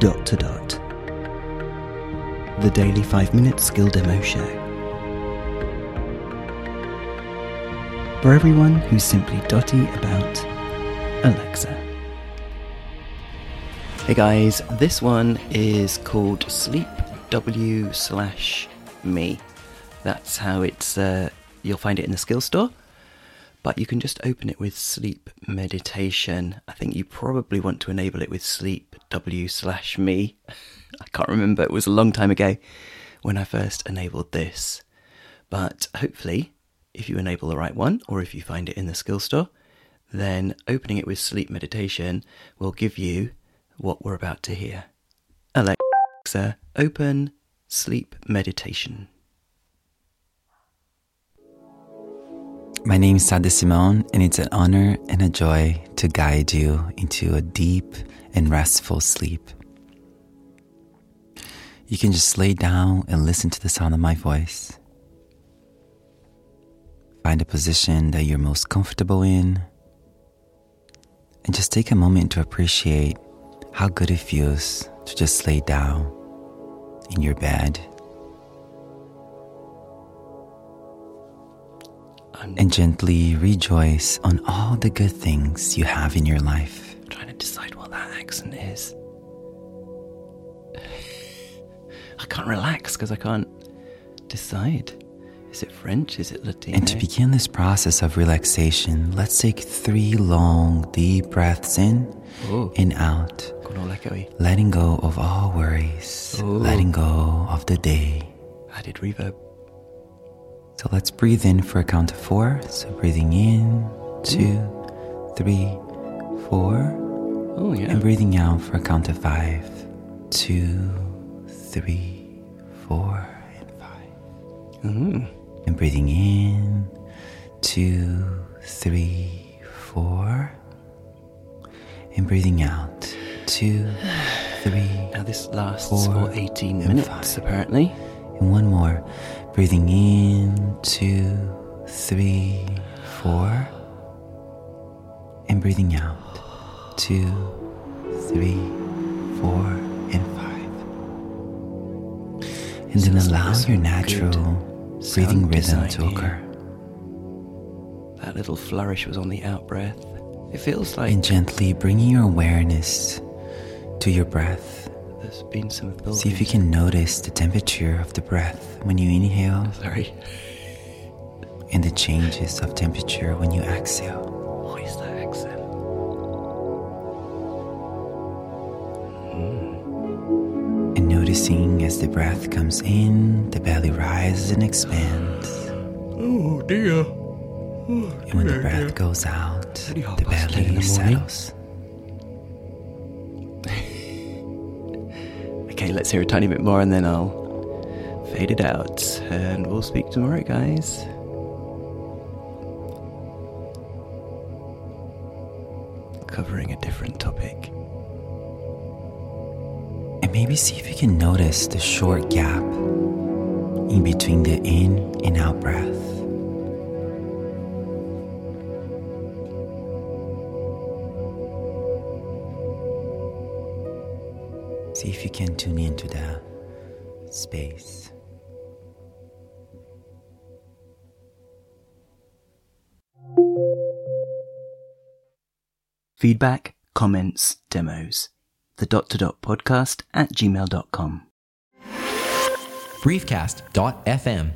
Dot to Dot, the daily 5 minute skill demo show. For everyone who's simply dotty about Alexa. Hey guys, this one is called Sleep W slash Me. That's how it's. Uh, you'll find it in the skill store, but you can just open it with Sleep Meditation. I think you probably want to enable it with Sleep W slash Me. I can't remember. It was a long time ago when I first enabled this, but hopefully, if you enable the right one, or if you find it in the skill store, then opening it with Sleep Meditation will give you what we're about to hear. Alexa, open Sleep Meditation. My name is Sada Simone, and it's an honor and a joy to guide you into a deep and restful sleep. You can just lay down and listen to the sound of my voice. Find a position that you're most comfortable in, and just take a moment to appreciate how good it feels to just lay down in your bed and gently rejoice on all the good things you have in your life. I'm trying to decide what that accent is. I can't relax because I can't decide. Is it French? Is it Latino? And to begin this process of relaxation, let's take three long, deep breaths in Oh. and out, Con all echoey. letting go of all worries, Ooh. letting go of the day. Added reverb. So let's breathe in for a count of four. So breathing in, two, three, four, Oh yeah. and breathing out for a count of five, two, three, four, and five. Mm. And breathing in, two, three, four. And breathing out, two, three, Now this lasts Four for 18 minutes five. apparently. And one more. Breathing in, two, three, four. And breathing out, two, three, four, and five. And then allow your natural breathing rhythm to occur. That little flourish was on the out breath. It feels like And gently bringing your awareness to your breath. There's been some. See if you can notice the temperature of the breath when you inhale Sorry. and the changes of temperature when you exhale. What is that accent? Hmm. And noticing as the breath comes in, the belly rises and expands. Oh dear. And when the breath goes out, the past ten in belly settles. Let's hear a tiny bit more and then I'll fade it out. And we'll speak tomorrow, guys. Covering a different topic. And maybe see if you can notice the short gap in between the in and out breath. See if you can tune into the space. Feedback, comments, demos. The dot to dot podcast at gmail.com. briefcast.fm